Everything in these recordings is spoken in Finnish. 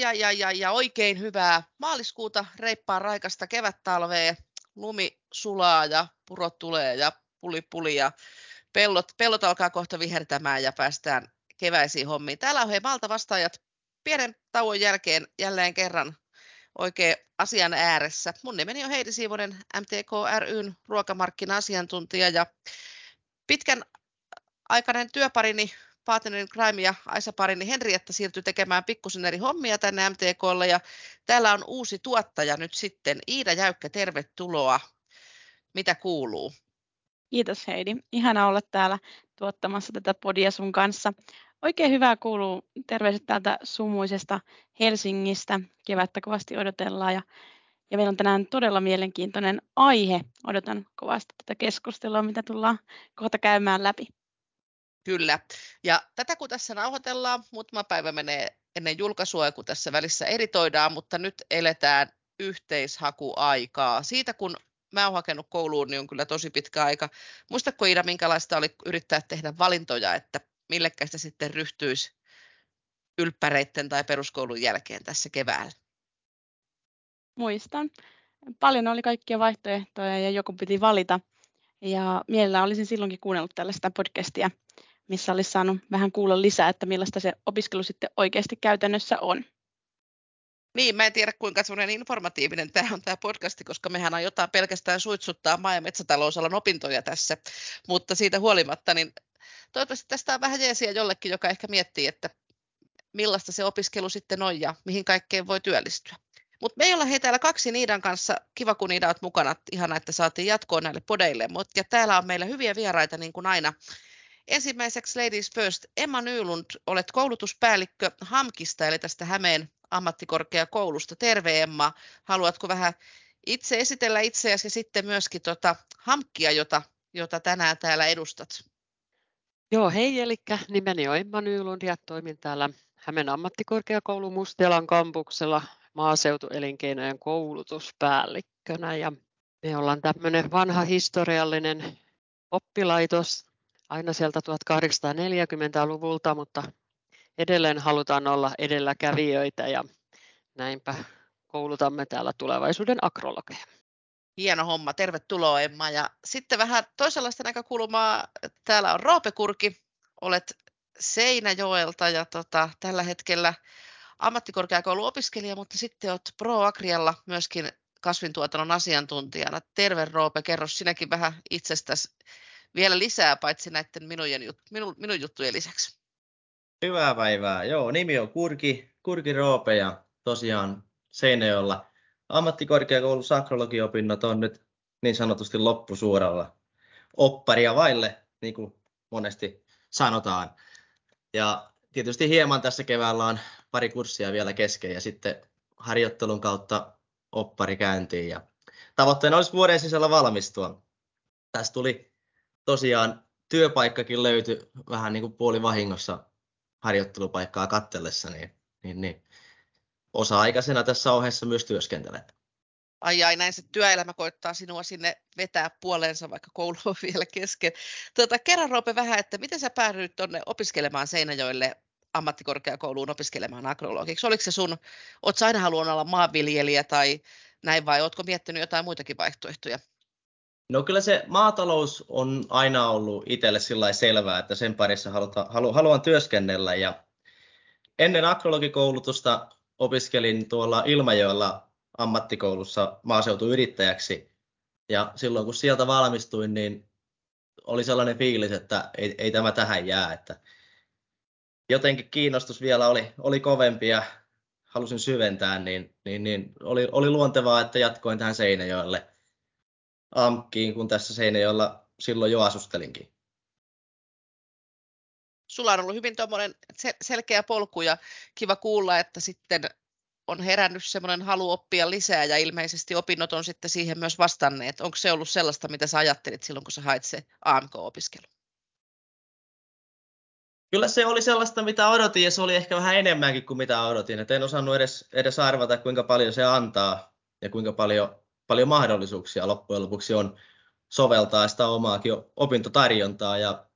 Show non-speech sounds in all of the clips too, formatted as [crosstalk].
ja, ja, ja, ja oikein hyvää maaliskuuta, reippaan raikasta kevättalvea. Lumi sulaa ja purot tulee ja puli puli ja pellot, pellot alkaa kohta vihertämään ja päästään keväisiin hommiin. Täällä on hei Malta vastaajat pienen tauon jälkeen jälleen kerran oikein asian ääressä. Mun nimeni on Heidi Siivonen, MTK ryn ruokamarkkina-asiantuntija ja pitkän aikainen työparini Partnerin Crime ja Aisa Parini Henrietta siirtyi tekemään pikkusen eri hommia tänne MTKlle ja täällä on uusi tuottaja nyt sitten. Iida Jäykkä, tervetuloa. Mitä kuuluu? Kiitos Heidi. Ihana olla täällä tuottamassa tätä podia sun kanssa. Oikein hyvää kuuluu. Terveiset täältä sumuisesta Helsingistä. Kevättä kovasti odotellaan ja, ja meillä on tänään todella mielenkiintoinen aihe. Odotan kovasti tätä keskustelua, mitä tullaan kohta käymään läpi. Kyllä. Ja tätä kun tässä nauhoitellaan, muutama päivä menee ennen julkaisua, kun tässä välissä editoidaan, mutta nyt eletään yhteishakuaikaa. Siitä kun mä oon hakenut kouluun, niin on kyllä tosi pitkä aika. Muistatko Iida, minkälaista oli yrittää tehdä valintoja, että millekä sitten ryhtyisi ylppäreitten tai peruskoulun jälkeen tässä keväällä? Muistan. Paljon oli kaikkia vaihtoehtoja ja joku piti valita. Ja mielellään olisin silloinkin kuunnellut tällaista podcastia, missä olisi saanut vähän kuulla lisää, että millaista se opiskelu sitten oikeasti käytännössä on. Niin, mä en tiedä kuinka semmoinen informatiivinen tämä on tämä podcasti, koska mehän aiotaan pelkästään suitsuttaa maa- ja metsätalousalan opintoja tässä, mutta siitä huolimatta, niin toivottavasti tästä on vähän jeesiä jollekin, joka ehkä miettii, että millaista se opiskelu sitten on ja mihin kaikkeen voi työllistyä. Mutta me ei olla hei täällä kaksi Niidan kanssa. Kiva, kun Niida olet mukana. Ihana, että saatiin jatkoa näille podeille. Mut, ja täällä on meillä hyviä vieraita niin kuin aina. Ensimmäiseksi Ladies First, Emma Nylund, olet koulutuspäällikkö HAMKista, eli tästä Hämeen ammattikorkeakoulusta. Terve Emma, haluatko vähän itse esitellä itseäsi ja sitten myöskin tota HAMKkia, jota, jota tänään täällä edustat? Joo, hei, eli nimeni on Emma Nylund ja toimin täällä Hämeen ammattikorkeakoulun Mustialan kampuksella maaseutuelinkeinojen koulutuspäällikkönä. Ja me ollaan tämmöinen vanha historiallinen oppilaitos aina sieltä 1840-luvulta, mutta edelleen halutaan olla edelläkävijöitä ja näinpä koulutamme täällä tulevaisuuden akrologeja. Hieno homma, tervetuloa Emma. Ja sitten vähän toisenlaista näkökulmaa. Täällä on Roope Kurki, olet Seinäjoelta ja tota, tällä hetkellä ammattikorkeakouluopiskelija, mutta sitten olet ProAgrialla myöskin kasvintuotannon asiantuntijana. Terve Roope, kerro sinäkin vähän itsestäsi vielä lisää, paitsi näiden minujen, minu, minun juttujen lisäksi. Hyvää päivää. Joo, nimi on Kurki, Kurki Roope ja tosiaan Seinäjoella ammattikorkeakoulun sakrologiopinnot on nyt niin sanotusti loppusuoralla opparia vaille, niin kuin monesti sanotaan. Ja tietysti hieman tässä keväällä on pari kurssia vielä kesken ja sitten harjoittelun kautta oppari käyntiin. Ja tavoitteena olisi vuoden sisällä valmistua. Tässä tuli tosiaan työpaikkakin löytyi vähän niin kuin puoli vahingossa harjoittelupaikkaa kattellessa, niin, niin, niin osa-aikaisena tässä ohessa myös työskentelen. Ai ai, näin se työelämä koittaa sinua sinne vetää puoleensa, vaikka koulu on [laughs] vielä kesken. Tuota, kerran Roope vähän, että miten sä päädyit tuonne opiskelemaan Seinäjoelle ammattikorkeakouluun opiskelemaan agrologiksi? Oliko se sun, ootko aina halunnut olla maanviljelijä tai näin vai ootko miettinyt jotain muitakin vaihtoehtoja? No kyllä se maatalous on aina ollut itselle sillä selvää, että sen parissa haluta, halu, haluan työskennellä. Ja ennen agrologikoulutusta opiskelin tuolla Ilmajoella ammattikoulussa maaseutuyrittäjäksi. Ja silloin kun sieltä valmistuin, niin oli sellainen fiilis, että ei, ei tämä tähän jää. Että jotenkin kiinnostus vielä oli, oli kovempi ja halusin syventää, niin, niin, niin oli, oli luontevaa, että jatkoin tähän Seinäjoelle – AMKkiin, kun tässä Seinäjoella silloin jo asustelinkin. Sulla on ollut hyvin selkeä polku ja kiva kuulla, että sitten on herännyt semmoinen halu oppia lisää ja ilmeisesti opinnot on sitten siihen myös vastanneet. Onko se ollut sellaista, mitä sä ajattelit silloin, kun sä hait se AMK-opiskelu? Kyllä se oli sellaista, mitä odotin ja se oli ehkä vähän enemmänkin kuin mitä odotin. Et en osannut edes, edes arvata, kuinka paljon se antaa ja kuinka paljon paljon mahdollisuuksia loppujen lopuksi on soveltaa sitä omaakin opintotarjontaa ja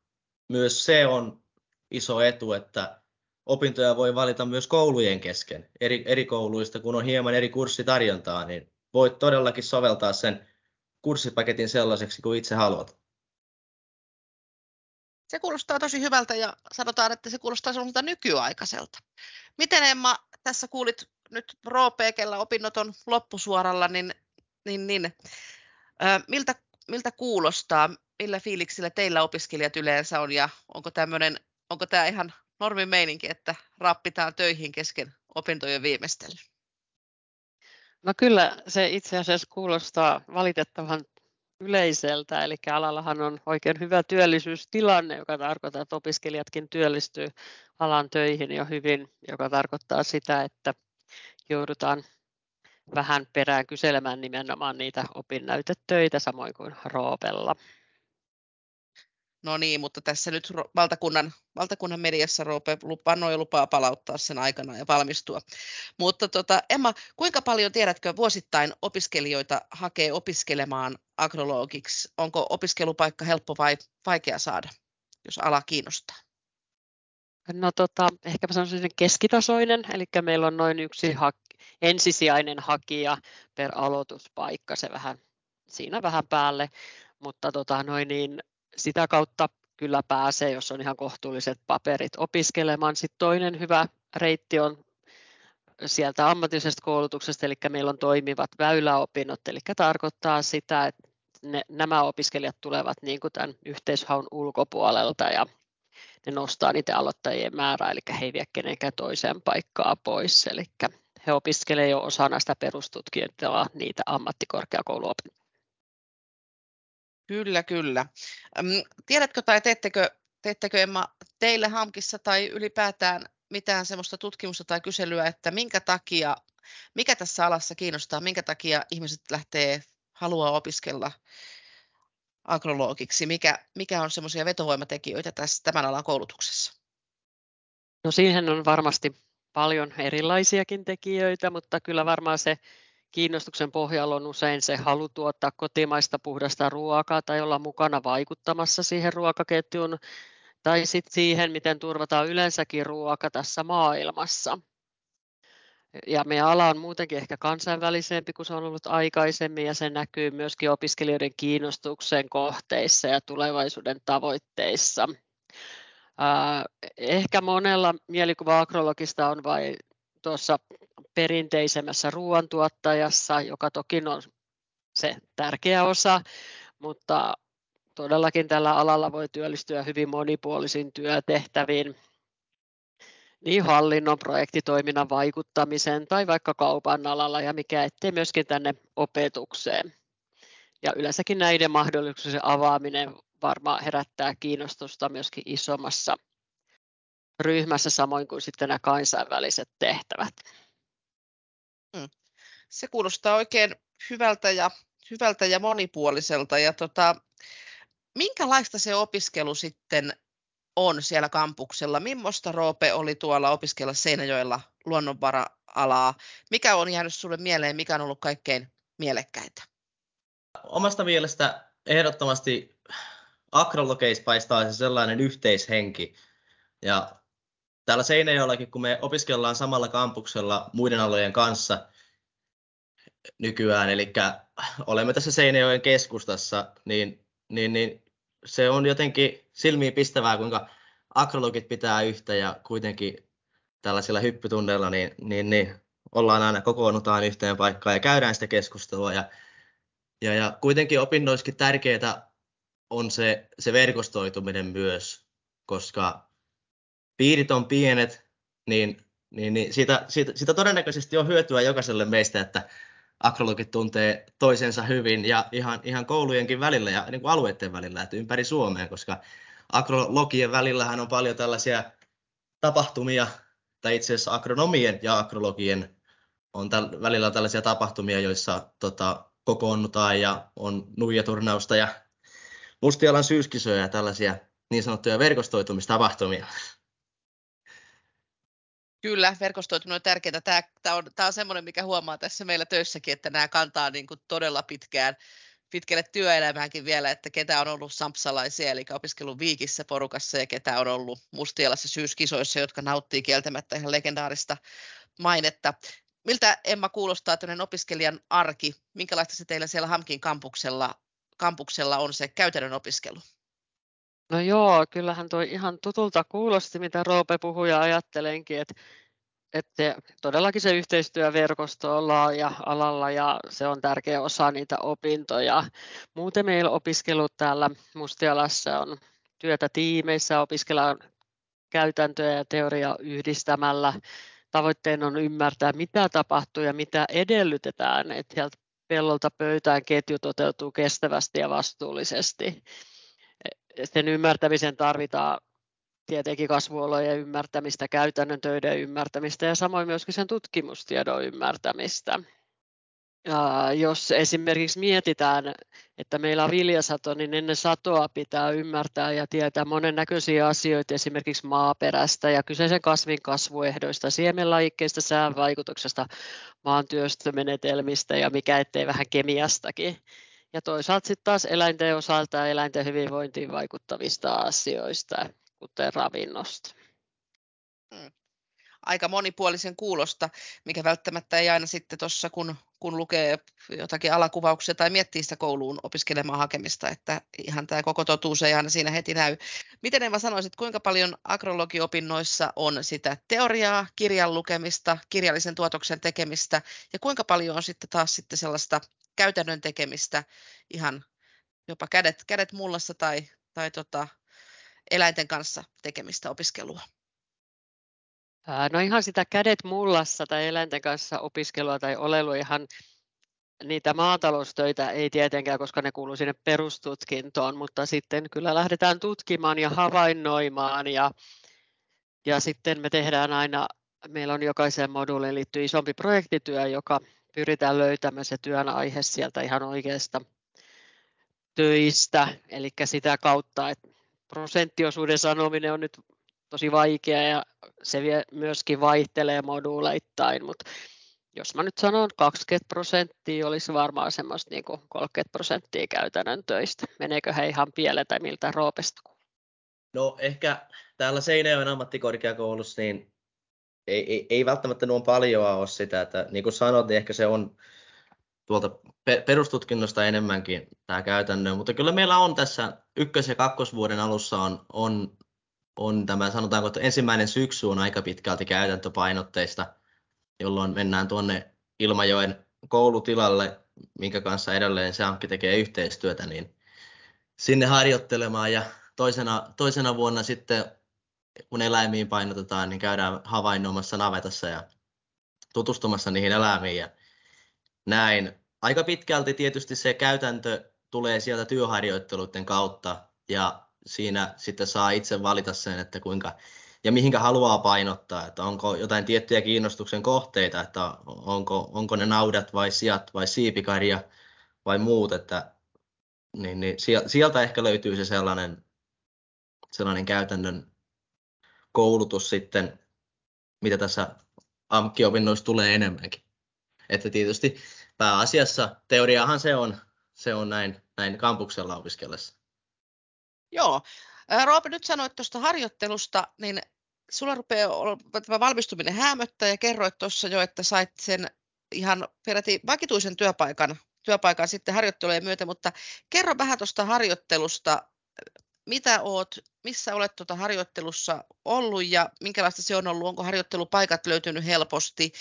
myös se on iso etu, että opintoja voi valita myös koulujen kesken eri, eri kouluista, kun on hieman eri kurssitarjontaa, niin voit todellakin soveltaa sen kurssipaketin sellaiseksi kuin itse haluat. Se kuulostaa tosi hyvältä ja sanotaan, että se kuulostaa sellaiselta nykyaikaiselta. Miten Emma, tässä kuulit nyt Roope, kellä opinnot on loppusuoralla, niin, niin, niin. Äh, miltä, miltä kuulostaa, millä fiiliksillä teillä opiskelijat yleensä on? Ja onko, tämmönen, onko tämä ihan normimeininki, että rappitaan töihin kesken opintojen viimeistely? No kyllä se itse asiassa kuulostaa valitettavan yleiseltä, eli alallahan on oikein hyvä työllisyystilanne, joka tarkoittaa, että opiskelijatkin työllistyy alan töihin jo hyvin, joka tarkoittaa sitä, että joudutaan vähän perään kyselemään nimenomaan niitä opinnäytetöitä samoin kuin Roopella. No niin, mutta tässä nyt valtakunnan, valtakunnan mediassa Roope panoi lupaa palauttaa sen aikana ja valmistua. Mutta tota, Emma, kuinka paljon tiedätkö vuosittain opiskelijoita hakee opiskelemaan agrologiksi? Onko opiskelupaikka helppo vai vaikea saada, jos ala kiinnostaa? No tota, ehkä mä sanoisin keskitasoinen, eli meillä on noin yksi ha- ensisijainen hakija per aloituspaikka, se vähän siinä vähän päälle, mutta tota, noin niin, sitä kautta kyllä pääsee, jos on ihan kohtuulliset paperit opiskelemaan. Sitten toinen hyvä reitti on sieltä ammatillisesta koulutuksesta, eli meillä on toimivat väyläopinnot, eli tarkoittaa sitä, että ne, nämä opiskelijat tulevat niin kuin tämän yhteishaun ulkopuolelta ja ne nostaa niitä aloittajien määrää, eli he ei vie kenenkään toiseen paikkaa pois, eli he opiskelevat jo osana sitä perustutkintoa niitä ammattikorkeakouluopintoja. Kyllä, kyllä. Tiedätkö tai teettekö, teettekö Emma teille HAMKissa tai ylipäätään mitään sellaista tutkimusta tai kyselyä, että minkä takia, mikä tässä alassa kiinnostaa, minkä takia ihmiset lähtee, haluaa opiskella agrologiksi, mikä, mikä on semmoisia vetovoimatekijöitä tässä tämän alan koulutuksessa? No siihen on varmasti paljon erilaisiakin tekijöitä, mutta kyllä varmaan se kiinnostuksen pohjalla on usein se halu tuottaa kotimaista puhdasta ruokaa tai olla mukana vaikuttamassa siihen ruokaketjuun tai sitten siihen, miten turvataan yleensäkin ruoka tässä maailmassa. Ja meidän ala on muutenkin ehkä kansainvälisempi kuin se on ollut aikaisemmin ja se näkyy myöskin opiskelijoiden kiinnostuksen kohteissa ja tulevaisuuden tavoitteissa. Ehkä monella mielikuva agrologista on vain tuossa perinteisemmässä ruoantuottajassa, joka toki on se tärkeä osa, mutta todellakin tällä alalla voi työllistyä hyvin monipuolisin työtehtäviin, niin hallinnon, projektitoiminnan vaikuttamisen tai vaikka kaupan alalla ja mikä ettei myöskin tänne opetukseen. Ja yleensäkin näiden mahdollisuuksien avaaminen varmaan herättää kiinnostusta myöskin isommassa ryhmässä, samoin kuin sitten nämä kansainväliset tehtävät. Hmm. Se kuulostaa oikein hyvältä ja, hyvältä ja monipuoliselta. Ja tota, minkälaista se opiskelu sitten on siellä kampuksella? Mimmosta Roope oli tuolla opiskella Seinäjoella luonnonvara-alaa? Mikä on jäänyt sinulle mieleen, mikä on ollut kaikkein mielekkäitä? Omasta mielestä ehdottomasti akrologeissa paistaa se sellainen yhteishenki. Ja täällä Seinäjoellakin, kun me opiskellaan samalla kampuksella muiden alojen kanssa nykyään, eli olemme tässä Seinäjoen keskustassa, niin, niin, niin se on jotenkin silmiin pistävää, kuinka akrologit pitää yhtä ja kuitenkin tällaisilla hyppytunneilla niin, niin, niin ollaan aina kokoonnutaan yhteen paikkaan ja käydään sitä keskustelua. Ja, ja, ja kuitenkin opinnoissakin tärkeää on se, se verkostoituminen myös, koska piirit on pienet, niin, niin, niin siitä, siitä, siitä todennäköisesti on hyötyä jokaiselle meistä, että akrologit tuntee toisensa hyvin ja ihan, ihan koulujenkin välillä ja niin kuin alueiden välillä, että ympäri Suomea, koska akrologien välillähän on paljon tällaisia tapahtumia, tai itse asiassa agronomien ja akrologien on täl, välillä tällaisia tapahtumia, joissa tota, kokoonnutaan ja on nuijaturnausta ja mustialan syyskisoja ja tällaisia niin sanottuja verkostoitumistapahtumia. Kyllä, verkostoituminen on tärkeää. Tämä, tämä on, tämä on semmoinen, mikä huomaa tässä meillä töissäkin, että nämä kantaa niin kuin todella pitkään, pitkälle työelämäänkin vielä, että ketä on ollut sampsalaisia, eli opiskellut Viikissä porukassa ja ketä on ollut Mustialassa syyskisoissa, jotka nauttii kieltämättä ihan legendaarista mainetta. Miltä Emma kuulostaa tämmöinen opiskelijan arki? Minkälaista se teillä siellä Hamkin kampuksella, kampuksella on se käytännön opiskelu? No joo, kyllähän tuo ihan tutulta kuulosti, mitä Roope puhui ja ajattelenkin, että, että todellakin se yhteistyöverkosto on laaja alalla ja se on tärkeä osa niitä opintoja. Muuten meillä opiskelut täällä Mustialassa on työtä tiimeissä, opiskellaan käytäntöjä ja teoria yhdistämällä. Tavoitteena on ymmärtää, mitä tapahtuu ja mitä edellytetään, että sieltä pellolta pöytään ketju toteutuu kestävästi ja vastuullisesti sen ymmärtämisen tarvitaan tietenkin kasvuolojen ymmärtämistä, käytännön töiden ymmärtämistä ja samoin myöskin sen tutkimustiedon ymmärtämistä. Jos esimerkiksi mietitään, että meillä on viljasato, niin ennen satoa pitää ymmärtää ja tietää monennäköisiä asioita, esimerkiksi maaperästä ja kyseisen kasvin kasvuehdoista, siemenlajikkeista, sään vaikutuksesta, maan työstömenetelmistä ja mikä ettei vähän kemiastakin. Ja toisaalta sitten taas eläinten osalta ja eläinten hyvinvointiin vaikuttavista asioista, kuten ravinnosta. Hmm. Aika monipuolisen kuulosta, mikä välttämättä ei aina sitten tuossa, kun, kun lukee jotakin alakuvauksia tai miettii sitä kouluun opiskelemaan hakemista, että ihan tämä koko totuus ei aina siinä heti näy. Miten Eva sanoisit, kuinka paljon agrologiopinnoissa on sitä teoriaa, kirjan lukemista, kirjallisen tuotoksen tekemistä ja kuinka paljon on sitten taas sitten sellaista käytännön tekemistä, ihan jopa kädet, kädet mullassa tai, tai tota, eläinten kanssa tekemistä opiskelua? No ihan sitä kädet mullassa tai eläinten kanssa opiskelua tai olelu ihan niitä maataloustöitä ei tietenkään, koska ne kuuluu sinne perustutkintoon, mutta sitten kyllä lähdetään tutkimaan ja havainnoimaan ja, ja sitten me tehdään aina, meillä on jokaiseen moduuliin liittyy isompi projektityö, joka pyritään löytämään se työn aihe sieltä ihan oikeasta töistä, eli sitä kautta, että prosenttiosuuden sanominen on nyt tosi vaikea ja se myöskin vaihtelee moduuleittain, mutta jos mä nyt sanon 20 prosenttia, olisi varmaan semmoista niin kuin 30 prosenttia käytännön töistä. Meneekö he ihan pieleen tai miltä Roopesta? No ehkä täällä Seinäjoen ammattikorkeakoulussa niin ei, ei, ei välttämättä nuo paljon ole sitä, että niin kuin sanoit, niin ehkä se on tuolta perustutkinnosta enemmänkin tämä käytännön, mutta kyllä meillä on tässä ykkös- ja kakkosvuoden alussa on, on, on tämä, sanotaanko, että ensimmäinen syksy on aika pitkälti käytäntöpainotteista, jolloin mennään tuonne Ilmajoen koulutilalle, minkä kanssa edelleen Sankki tekee yhteistyötä, niin sinne harjoittelemaan. Ja toisena, toisena vuonna sitten kun eläimiin painotetaan, niin käydään havainnoimassa navetassa ja tutustumassa niihin eläimiin. Ja näin. Aika pitkälti tietysti se käytäntö tulee sieltä työharjoitteluiden kautta. Ja siinä sitten saa itse valita sen, että kuinka ja mihinkä haluaa painottaa, että onko jotain tiettyjä kiinnostuksen kohteita, että onko, onko ne naudat vai sijat vai siipikarja vai muut, että niin, niin sieltä ehkä löytyy se sellainen, sellainen käytännön koulutus sitten, mitä tässä AMK-opinnoissa tulee enemmänkin. Että tietysti pääasiassa teoriahan se on, se on näin, näin kampuksella opiskellessa. Joo. Roope, nyt sanoit tuosta harjoittelusta, niin sulla rupeaa tämä valmistuminen häämöttää ja kerroit tuossa jo, että sait sen ihan peräti vakituisen työpaikan, työpaikan sitten harjoittelujen myötä, mutta kerro vähän tuosta harjoittelusta, mitä oot, missä olet tuota harjoittelussa ollut ja minkälaista se on ollut, onko harjoittelupaikat löytynyt helposti.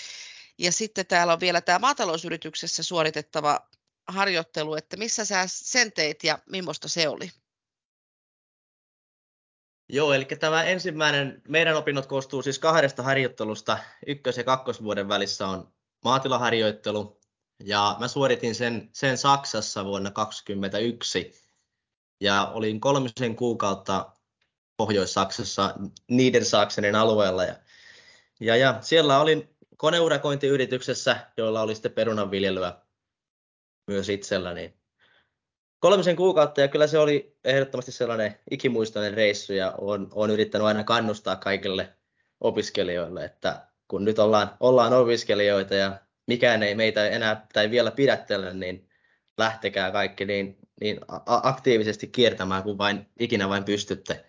Ja sitten täällä on vielä tämä maatalousyrityksessä suoritettava harjoittelu, että missä sä sen teit ja millaista se oli? Joo, eli tämä ensimmäinen, meidän opinnot koostuu siis kahdesta harjoittelusta. Ykkös- ja kakkosvuoden välissä on maatilaharjoittelu, ja mä suoritin sen, sen Saksassa vuonna 2021 ja olin kolmisen kuukautta Pohjois-Saksassa Niedersachsenin alueella. Ja, ja, ja siellä olin koneurakointiyrityksessä, joilla oli sitten perunanviljelyä myös itselläni. Kolmisen kuukautta ja kyllä se oli ehdottomasti sellainen ikimuistoinen reissu ja olen, olen yrittänyt aina kannustaa kaikille opiskelijoille, että kun nyt ollaan, ollaan opiskelijoita ja mikään ei meitä enää tai vielä pidättele, niin lähtekää kaikki niin, niin aktiivisesti kiertämään kuin vain ikinä vain pystytte.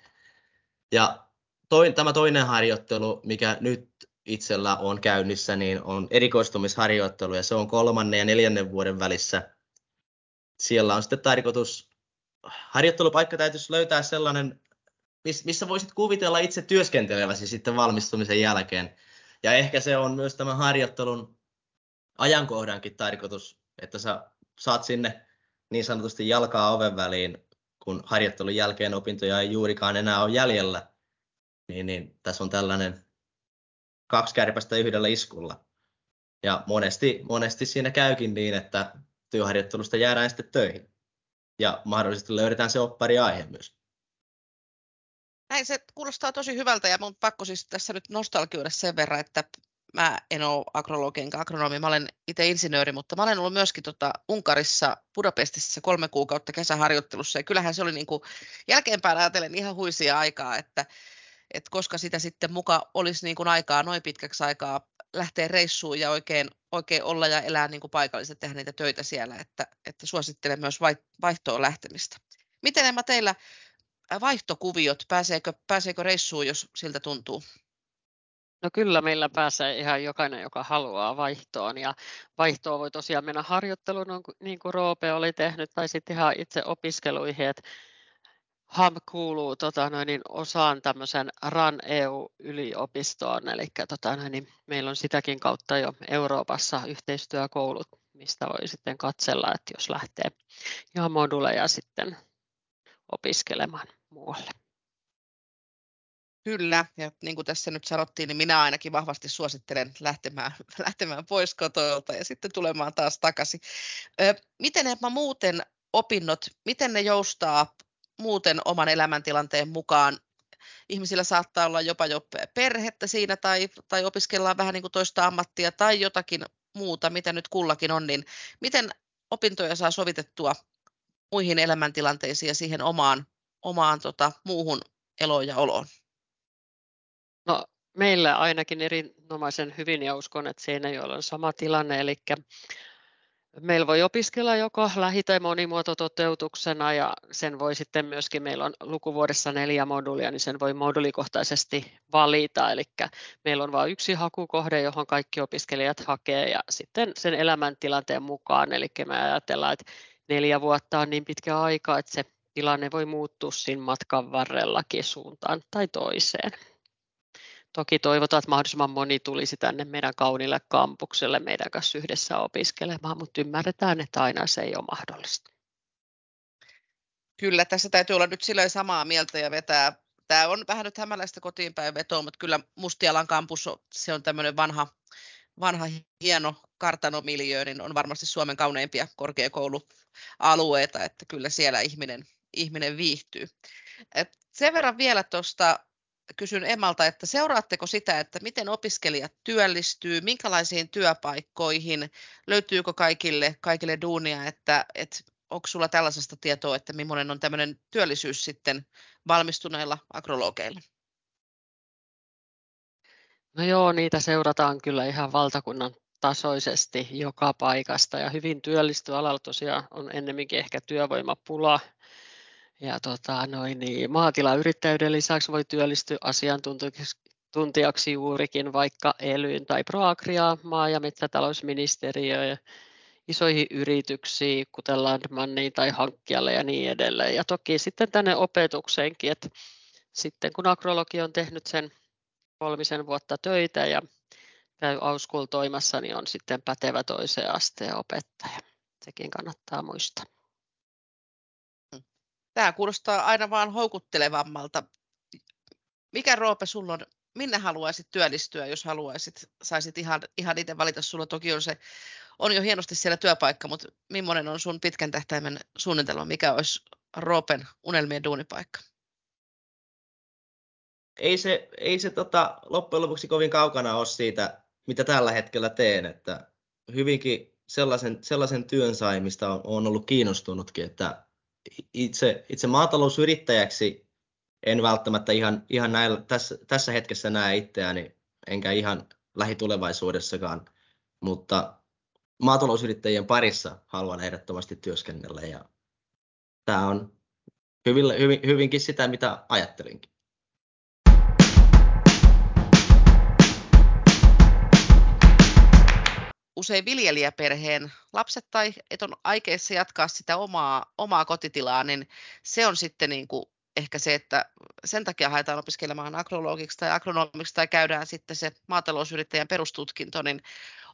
Ja toi, tämä toinen harjoittelu, mikä nyt itsellä on käynnissä, niin on erikoistumisharjoittelu ja se on kolmannen ja neljännen vuoden välissä. Siellä on sitten tarkoitus, harjoittelupaikka täytyisi löytää sellainen, missä voisit kuvitella itse työskenteleväsi sitten valmistumisen jälkeen. Ja ehkä se on myös tämän harjoittelun ajankohdankin tarkoitus, että sä saat sinne niin sanotusti jalkaa oven väliin, kun harjoittelun jälkeen opintoja ei juurikaan enää ole jäljellä. Niin, niin tässä on tällainen kaksi kärpästä yhdellä iskulla. Ja monesti, monesti siinä käykin niin, että työharjoittelusta jäädään sitten töihin. Ja mahdollisesti löydetään se oppari aihe myös. Näin se kuulostaa tosi hyvältä ja mun pakko siis tässä nyt nostalgioida sen verran, että mä en ole agrologi enkä agronomi, mä olen itse insinööri, mutta mä olen ollut myöskin tota Unkarissa Budapestissa kolme kuukautta kesäharjoittelussa ja kyllähän se oli niin kuin jälkeenpäin ajatellen ihan huisia aikaa, että, että koska sitä sitten muka olisi niin kuin aikaa noin pitkäksi aikaa lähteä reissuun ja oikein, oikein olla ja elää niin kuin paikalliset, tehdä niitä töitä siellä, että, että suosittelen myös vaihtoon lähtemistä. Miten Emma teillä vaihtokuviot, pääseekö, pääseekö reissuun, jos siltä tuntuu? No kyllä meillä pääsee ihan jokainen, joka haluaa vaihtoon. Ja vaihtoon voi tosiaan mennä harjoitteluun, niin kuin Roope oli tehnyt, tai sitten ihan itse opiskeluihin. Että HAM kuuluu tota, noin, niin osaan tämmöisen RAN EU-yliopistoon, eli tota, noin, niin meillä on sitäkin kautta jo Euroopassa yhteistyökoulut, mistä voi sitten katsella, että jos lähtee ihan moduleja sitten opiskelemaan muualle. Kyllä, ja niin kuin tässä nyt sanottiin, niin minä ainakin vahvasti suosittelen lähtemään, [laughs] lähtemään pois kotoilta ja sitten tulemaan taas takaisin. Miten Emma muuten opinnot, miten ne joustaa muuten oman elämäntilanteen mukaan? Ihmisillä saattaa olla jopa jo perhettä siinä tai, tai opiskellaan vähän niin kuin toista ammattia tai jotakin muuta, mitä nyt kullakin on, niin miten opintoja saa sovitettua muihin elämäntilanteisiin ja siihen omaan, omaan tota, muuhun eloon ja oloon? No, meillä ainakin erinomaisen hyvin ja uskon, että Seinäjoella on sama tilanne, eli meillä voi opiskella joko lähi- tai monimuotototeutuksena ja sen voi sitten myöskin, meillä on lukuvuodessa neljä moduulia, niin sen voi modulikohtaisesti valita, eli meillä on vain yksi hakukohde, johon kaikki opiskelijat hakee ja sitten sen elämäntilanteen mukaan, eli me ajatellaan, että neljä vuotta on niin pitkä aika, että se tilanne voi muuttua siinä matkan varrellakin suuntaan tai toiseen. Toki toivotaan, että mahdollisimman moni tulisi tänne meidän kaunille kampukselle meidän kanssa yhdessä opiskelemaan, mutta ymmärretään, että aina se ei ole mahdollista. Kyllä, tässä täytyy olla nyt silloin samaa mieltä ja vetää. Tämä on vähän nyt hämäläistä kotiinpäin vetoa, mutta kyllä Mustialan kampus, se on tämmöinen vanha, vanha hieno kartanomiljö, niin on varmasti Suomen kauneimpia korkeakoulualueita, että kyllä siellä ihminen, ihminen viihtyy. Et sen verran vielä tuosta kysyn Emalta, että seuraatteko sitä, että miten opiskelijat työllistyy, minkälaisiin työpaikkoihin, löytyykö kaikille, kaikille duunia, että, että onko sulla tällaisesta tietoa, että millainen on tämmöinen työllisyys sitten valmistuneilla agrologeilla? No joo, niitä seurataan kyllä ihan valtakunnan tasoisesti joka paikasta ja hyvin työllistyy alalla tosiaan on ennemminkin ehkä työvoimapula ja tota, noin, niin, maatilayrittäjyyden lisäksi voi työllistyä asiantuntijaksi juurikin vaikka ELYyn tai Proagria, maa- ja metsätalousministeriö ja isoihin yrityksiin, kuten Landmanniin tai hankkijalle ja niin edelleen. Ja toki sitten tänne opetukseenkin, että sitten kun agrologi on tehnyt sen kolmisen vuotta töitä ja käy auskultoimassa, niin on sitten pätevä toiseen asteen opettaja. Sekin kannattaa muistaa. Tämä kuulostaa aina vaan houkuttelevammalta. Mikä Roope sulla on, minne haluaisit työllistyä, jos haluaisit, saisit ihan, ihan itse valita, sulla toki on se, on jo hienosti siellä työpaikka, mutta millainen on sun pitkän tähtäimen suunnitelma, mikä olisi Roopen unelmien duunipaikka? Ei se, ei se tota, loppujen lopuksi kovin kaukana ole siitä, mitä tällä hetkellä teen, että hyvinkin sellaisen, sellaisen työn sai, mistä on, ollut kiinnostunutkin, että itse, itse maatalousyrittäjäksi en välttämättä ihan, ihan näillä, tässä, tässä hetkessä näe itseäni, enkä ihan lähitulevaisuudessakaan, mutta maatalousyrittäjien parissa haluan ehdottomasti työskennellä ja tämä on hyvin, hyvin, hyvinkin sitä, mitä ajattelinkin. Usein viljelijäperheen lapset tai et on aikeissa jatkaa sitä omaa, omaa kotitilaa, niin se on sitten niin kuin ehkä se, että sen takia haetaan opiskelemaan agrologiksi tai agronomiksi tai käydään sitten se maatalousyrittäjän perustutkinto, niin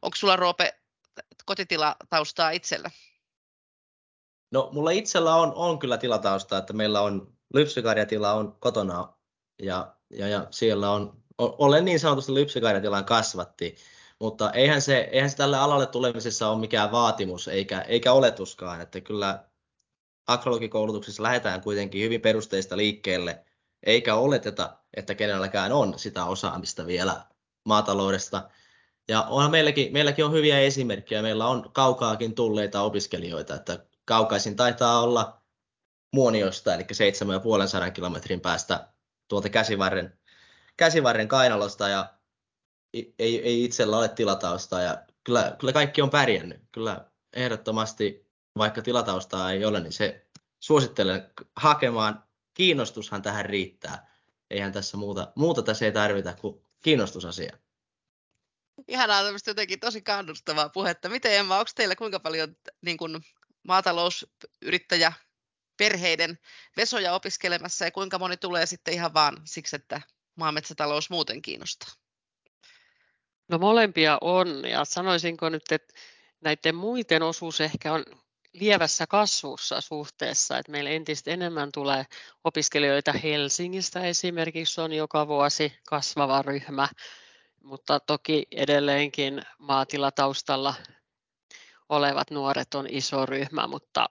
onko sulla Roope kotitila-taustaa itsellä? No mulla itsellä on, on kyllä tilatausta, että meillä on lypsykarjatila on kotona ja, ja, ja siellä on, olen niin sanotusti lypsykarjatilan kasvatti, mutta eihän se, eihän se tälle alalle tulemisessa ole mikään vaatimus eikä, eikä oletuskaan, että kyllä agrologikoulutuksessa lähdetään kuitenkin hyvin perusteista liikkeelle, eikä oleteta, että kenelläkään on sitä osaamista vielä maataloudesta. Ja on meilläkin, meilläkin on hyviä esimerkkejä. Meillä on kaukaakin tulleita opiskelijoita, että kaukaisin taitaa olla Muoniosta, eli 7,5 kilometrin päästä tuolta käsivarren, käsivarren kainalosta, ja ei, ei itsellä ole tilatausta, ja kyllä, kyllä kaikki on pärjännyt. Kyllä ehdottomasti, vaikka tilataustaa ei ole, niin se suosittelen hakemaan. Kiinnostushan tähän riittää. Eihän tässä muuta, muuta tässä ei tarvita kuin kiinnostusasia. Ihanaa tämmöistä jotenkin tosi kannustavaa puhetta. Miten Emma, onko teillä kuinka paljon niin kuin, maatalousyrittäjä perheiden vesoja opiskelemassa ja kuinka moni tulee sitten ihan vaan siksi, että maametsätalous muuten kiinnostaa? No molempia on ja sanoisinko nyt, että näiden muiden osuus ehkä on lievässä kasvussa suhteessa, että meillä entistä enemmän tulee opiskelijoita Helsingistä esimerkiksi on joka vuosi kasvava ryhmä, mutta toki edelleenkin maatilataustalla olevat nuoret on iso ryhmä, mutta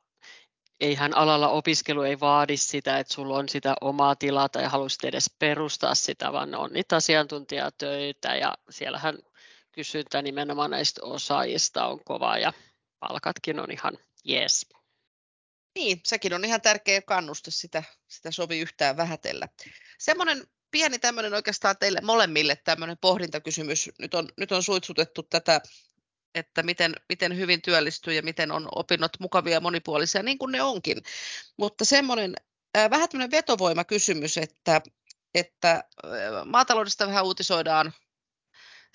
eihän alalla opiskelu ei vaadi sitä, että sulla on sitä omaa tilaa tai haluaisit edes perustaa sitä, vaan on niitä asiantuntijatöitä ja siellähän kysyntä nimenomaan näistä osaajista on kova ja palkatkin on ihan jees. Niin, sekin on ihan tärkeä kannuste, sitä, sitä sovi yhtään vähätellä. Semmoinen pieni tämmöinen oikeastaan teille molemmille tämmöinen pohdintakysymys. Nyt on, nyt on suitsutettu tätä että miten, miten hyvin työllistyy ja miten on opinnot mukavia ja monipuolisia, niin kuin ne onkin. Mutta semmoinen äh, vähän tämmöinen vetovoimakysymys, että, että maataloudesta vähän uutisoidaan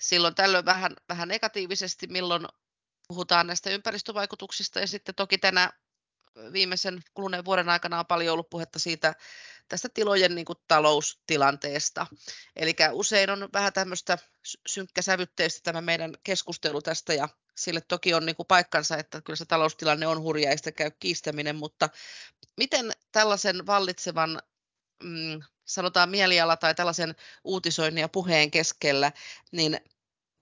silloin tällöin vähän, vähän negatiivisesti, milloin puhutaan näistä ympäristövaikutuksista ja sitten toki tänä viimeisen kuluneen vuoden aikana on paljon ollut puhetta siitä tästä tilojen niin kuin, taloustilanteesta. Eli usein on vähän tämmöistä synkkäsävytteistä tämä meidän keskustelu tästä ja sille toki on niin kuin, paikkansa, että kyllä se taloustilanne on hurja ja sitä käy kiistäminen, mutta miten tällaisen vallitsevan mm, sanotaan mieliala tai tällaisen uutisoinnin ja puheen keskellä, niin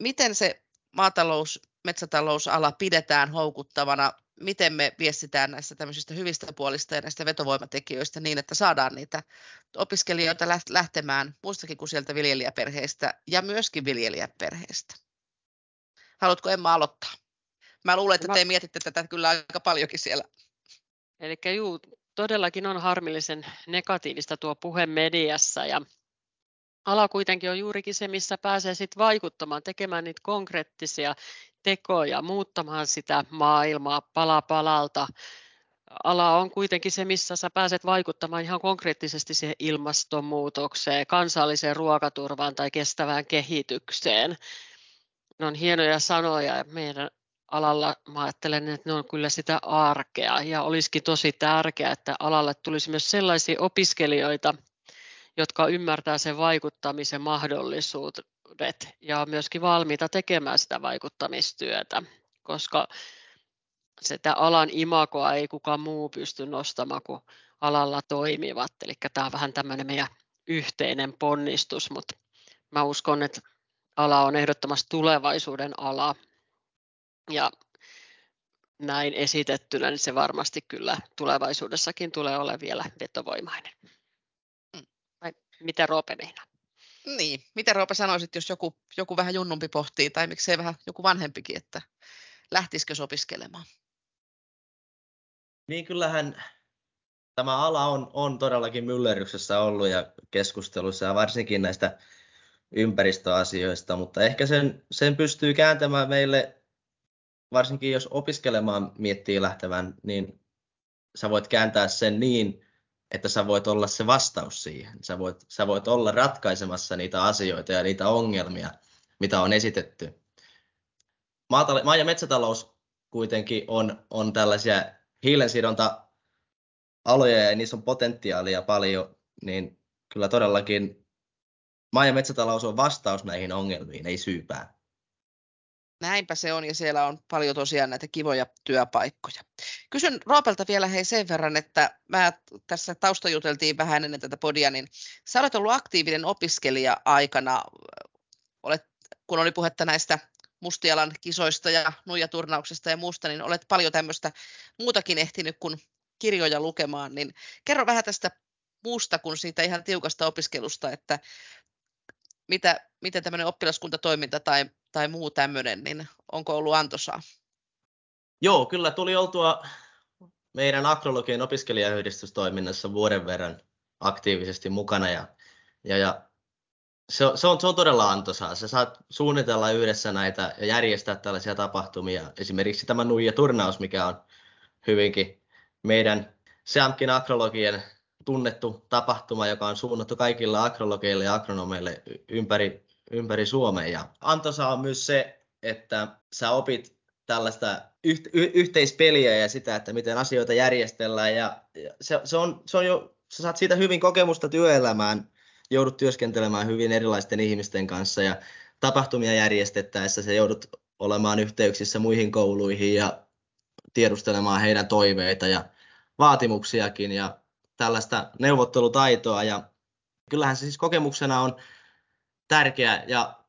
miten se maatalous, metsätalousala pidetään houkuttavana miten me viestitään näistä tämmöisistä hyvistä puolista ja näistä vetovoimatekijöistä niin, että saadaan niitä opiskelijoita lähtemään muistakin kuin sieltä viljelijäperheistä ja myöskin viljelijäperheistä. Haluatko Emma aloittaa? Mä luulen, että te mietitte tätä kyllä aika paljonkin siellä. Eli juu, todellakin on harmillisen negatiivista tuo puhe mediassa ja ala kuitenkin on juurikin se, missä pääsee sitten vaikuttamaan, tekemään niitä konkreettisia tekoja, muuttamaan sitä maailmaa pala palalta. Ala on kuitenkin se, missä sä pääset vaikuttamaan ihan konkreettisesti siihen ilmastonmuutokseen, kansalliseen ruokaturvaan tai kestävään kehitykseen. Ne on hienoja sanoja meidän alalla mä ajattelen, että ne on kyllä sitä arkea ja olisikin tosi tärkeää, että alalle tulisi myös sellaisia opiskelijoita, jotka ymmärtää sen vaikuttamisen mahdollisuudet ja myöskin valmiita tekemään sitä vaikuttamistyötä, koska sitä alan imakoa ei kukaan muu pysty nostamaan kuin alalla toimivat. Eli tämä on vähän tämmöinen meidän yhteinen ponnistus, mutta mä uskon, että ala on ehdottomasti tulevaisuuden ala. Ja näin esitettynä, niin se varmasti kyllä tulevaisuudessakin tulee olemaan vielä vetovoimainen. Vai mitä Roope meinaa? Niin, mitä Roope sanoisit, jos joku, joku vähän junnumpi pohtii, tai miksei vähän joku vanhempikin, että lähtisikö opiskelemaan? Niin kyllähän tämä ala on, on todellakin myllerryksessä ollut ja keskustelussa ja varsinkin näistä ympäristöasioista, mutta ehkä sen, sen pystyy kääntämään meille varsinkin jos opiskelemaan miettii lähtevän, niin sä voit kääntää sen niin, että sä voit olla se vastaus siihen. Sä voit, sä voit olla ratkaisemassa niitä asioita ja niitä ongelmia, mitä on esitetty. Maatal- maa- ja metsätalous kuitenkin on, on tällaisia hiilensidonta-aloja ja niissä on potentiaalia paljon, niin kyllä todellakin maa- ja metsätalous on vastaus näihin ongelmiin, ei syypää. Näinpä se on ja siellä on paljon tosiaan näitä kivoja työpaikkoja. Kysyn Roopelta vielä hei sen verran, että mä tässä taustajuteltiin vähän ennen tätä podia, niin sä olet ollut aktiivinen opiskelija aikana, olet, kun oli puhetta näistä mustialan kisoista ja nuijaturnauksesta ja muusta, niin olet paljon tämmöistä muutakin ehtinyt kuin kirjoja lukemaan, niin kerro vähän tästä muusta kuin siitä ihan tiukasta opiskelusta, että mitä, miten tämmöinen oppilaskuntatoiminta tai, tai muu tämmöinen, niin onko ollut antoisaa? Joo, kyllä tuli oltua meidän akrologian opiskelijayhdistystoiminnassa vuoden verran aktiivisesti mukana ja, ja, ja se, se, on, se on todella antoisaa. Sä saat suunnitella yhdessä näitä ja järjestää tällaisia tapahtumia. Esimerkiksi tämä Nuija-turnaus, mikä on hyvinkin meidän Seamkin akrologien tunnettu tapahtuma, joka on suunnattu kaikille akrologeille ja agronomeille ympäri, ympäri Suomea. Ja antoisa on myös se, että sä opit tällaista yht, y, yhteispeliä ja sitä, että miten asioita järjestellään. Ja, ja se, se, on, se on jo, sä saat siitä hyvin kokemusta työelämään, joudut työskentelemään hyvin erilaisten ihmisten kanssa ja tapahtumia järjestettäessä sä joudut olemaan yhteyksissä muihin kouluihin ja tiedustelemaan heidän toiveita ja vaatimuksiakin. Ja tällaista neuvottelutaitoa ja kyllähän se siis kokemuksena on tärkeä ja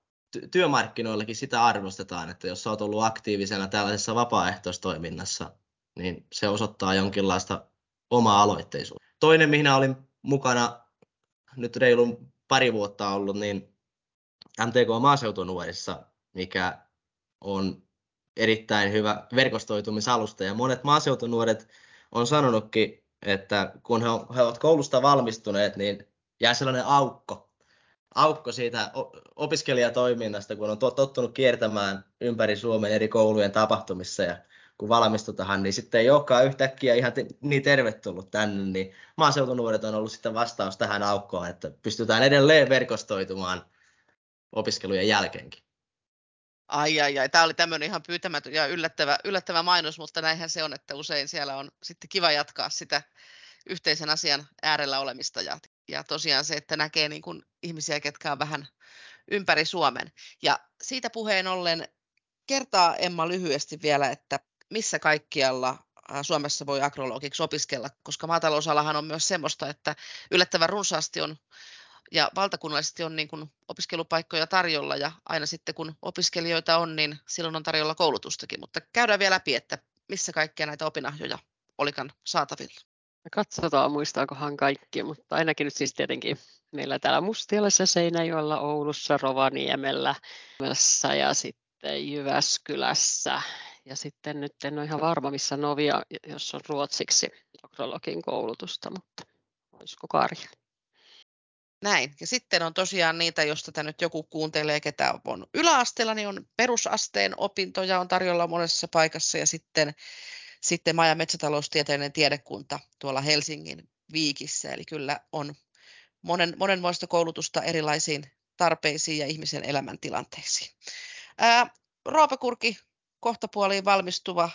työmarkkinoillakin sitä arvostetaan, että jos olet ollut aktiivisena tällaisessa vapaaehtoistoiminnassa, niin se osoittaa jonkinlaista omaa aloitteisuutta. Toinen, mihin olin mukana nyt reilun pari vuotta ollut, niin MTK Maaseutunuorissa, mikä on erittäin hyvä verkostoitumisalusta. Ja monet maaseutunuoret on sanonutkin että kun he, he ovat koulusta valmistuneet, niin jää sellainen aukko, aukko siitä opiskelijatoiminnasta, kun on tottunut kiertämään ympäri Suomen eri koulujen tapahtumissa ja kun valmistutaan, niin sitten ei olekaan yhtäkkiä ihan niin tervetullut tänne, niin maaseutunuoret on ollut sitten vastaus tähän aukkoon, että pystytään edelleen verkostoitumaan opiskelujen jälkeenkin. Ai ai ai, tämä oli tämmöinen ihan pyytämätön ja yllättävä, yllättävä mainos, mutta näinhän se on, että usein siellä on sitten kiva jatkaa sitä yhteisen asian äärellä olemista ja, ja tosiaan se, että näkee niin kuin ihmisiä, ketkä on vähän ympäri Suomen. Ja siitä puheen ollen kertaa Emma lyhyesti vielä, että missä kaikkialla Suomessa voi agrologiksi opiskella, koska maatalousalahan on myös semmoista, että yllättävän runsaasti on ja valtakunnallisesti on niin kuin opiskelupaikkoja tarjolla ja aina sitten kun opiskelijoita on, niin silloin on tarjolla koulutustakin. Mutta käydään vielä läpi, että missä kaikkia näitä opinahjoja olikan saatavilla. Katsotaan, muistaakohan kaikki, mutta ainakin nyt siis tietenkin meillä täällä Mustialassa, Seinäjoella, Oulussa, Rovaniemellä ja sitten Jyväskylässä. Ja sitten nyt en ole ihan varma, missä Novia, jos on ruotsiksi agrologin koulutusta, mutta olisiko Karja. Näin. Ja sitten on tosiaan niitä, jos tätä nyt joku kuuntelee, ketä on yläasteella, niin on perusasteen opintoja on tarjolla monessa paikassa ja sitten, sitten maa- ja metsätaloustieteellinen tiedekunta tuolla Helsingin Viikissä. Eli kyllä on monen, monenmoista koulutusta erilaisiin tarpeisiin ja ihmisen elämäntilanteisiin. Ää, Roope Kurki, kohtapuoliin valmistuva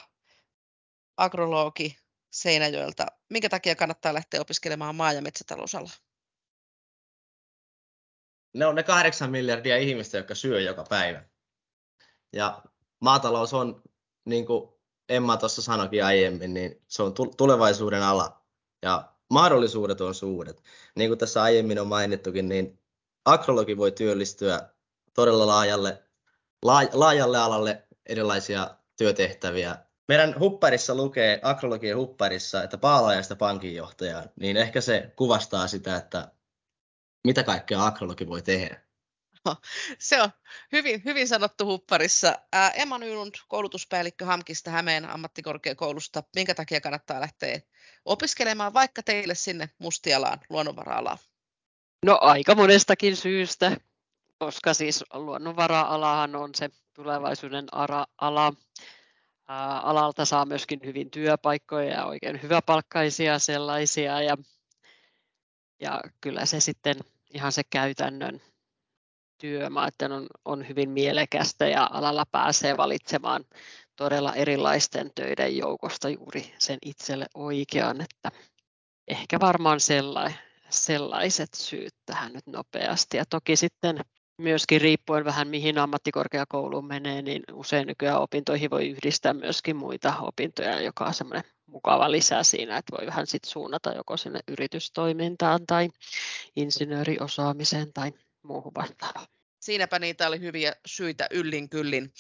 agrologi Seinäjoelta. Minkä takia kannattaa lähteä opiskelemaan maa- ja metsätalousalaa? Ne on ne kahdeksan miljardia ihmistä, jotka syö joka päivä. Ja maatalous on, niin kuin Emma tuossa sanoikin aiemmin, niin se on tulevaisuuden ala. Ja mahdollisuudet on suuret. Niin kuin tässä aiemmin on mainittukin, niin akrologi voi työllistyä todella laajalle, laajalle alalle erilaisia työtehtäviä. Meidän hupparissa lukee, akrologian hupparissa, että paalaajasta pankinjohtajaa, niin ehkä se kuvastaa sitä, että mitä kaikkea akrologi voi tehdä? Se on hyvin, hyvin sanottu hupparissa. Emma Nylund, koulutuspäällikkö Hamkista Hämeen ammattikorkeakoulusta. Minkä takia kannattaa lähteä opiskelemaan vaikka teille sinne Mustialaan, luonnonvara-alaan? No aika monestakin syystä, koska siis luonnonvara-alahan on se tulevaisuuden ala. alalta saa myöskin hyvin työpaikkoja ja oikein hyväpalkkaisia sellaisia ja, ja kyllä se sitten ihan se käytännön työ, mä on, on hyvin mielekästä ja alalla pääsee valitsemaan todella erilaisten töiden joukosta juuri sen itselle oikean, että ehkä varmaan sellaiset syyt tähän nyt nopeasti. Ja toki sitten myöskin riippuen vähän mihin ammattikorkeakouluun menee, niin usein nykyään opintoihin voi yhdistää myöskin muita opintoja, joka on semmoinen mukava lisä siinä, että voi vähän sit suunnata joko sinne yritystoimintaan tai insinööriosaamiseen tai muuhun vastaavaan. Siinäpä niitä oli hyviä syitä yllin kyllin.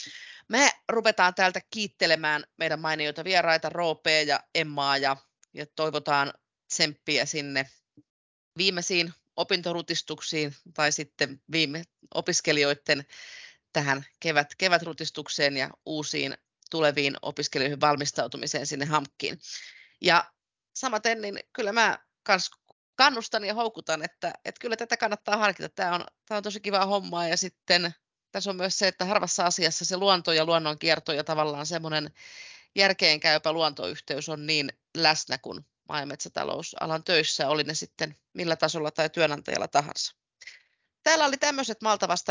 Me ruvetaan täältä kiittelemään meidän mainioita vieraita Roopea ja Emmaa ja, ja toivotaan tsemppiä sinne viimeisiin opintorutistuksiin tai sitten viime opiskelijoiden tähän kevät, kevätrutistukseen ja uusiin tuleviin opiskelijoihin valmistautumiseen sinne HAMKkiin. Ja samaten, niin kyllä mä kans kannustan ja houkutan, että, että kyllä tätä kannattaa harkita. Tämä on, tämä on tosi kivaa hommaa ja sitten tässä on myös se, että harvassa asiassa se luonto ja luonnon kierto ja tavallaan semmoinen järkeenkäypä luontoyhteys on niin läsnä kuin maa- ja metsätalousalan töissä, oli ne sitten millä tasolla tai työnantajalla tahansa. Täällä oli tämmöiset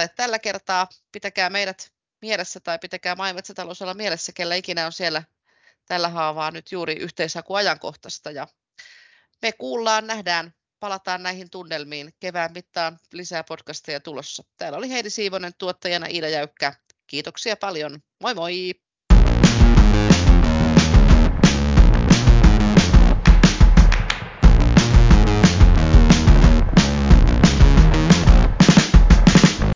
että tällä kertaa. Pitäkää meidät mielessä tai pitäkää maa- ja metsätalousalan mielessä, kellä ikinä on siellä tällä haavaa nyt juuri yhteisakuajankohtaista. Ja me kuullaan, nähdään, palataan näihin tunnelmiin. Kevään mittaan lisää podcasteja tulossa. Täällä oli Heidi Siivonen tuottajana Iida Jäykkä. Kiitoksia paljon. Moi moi!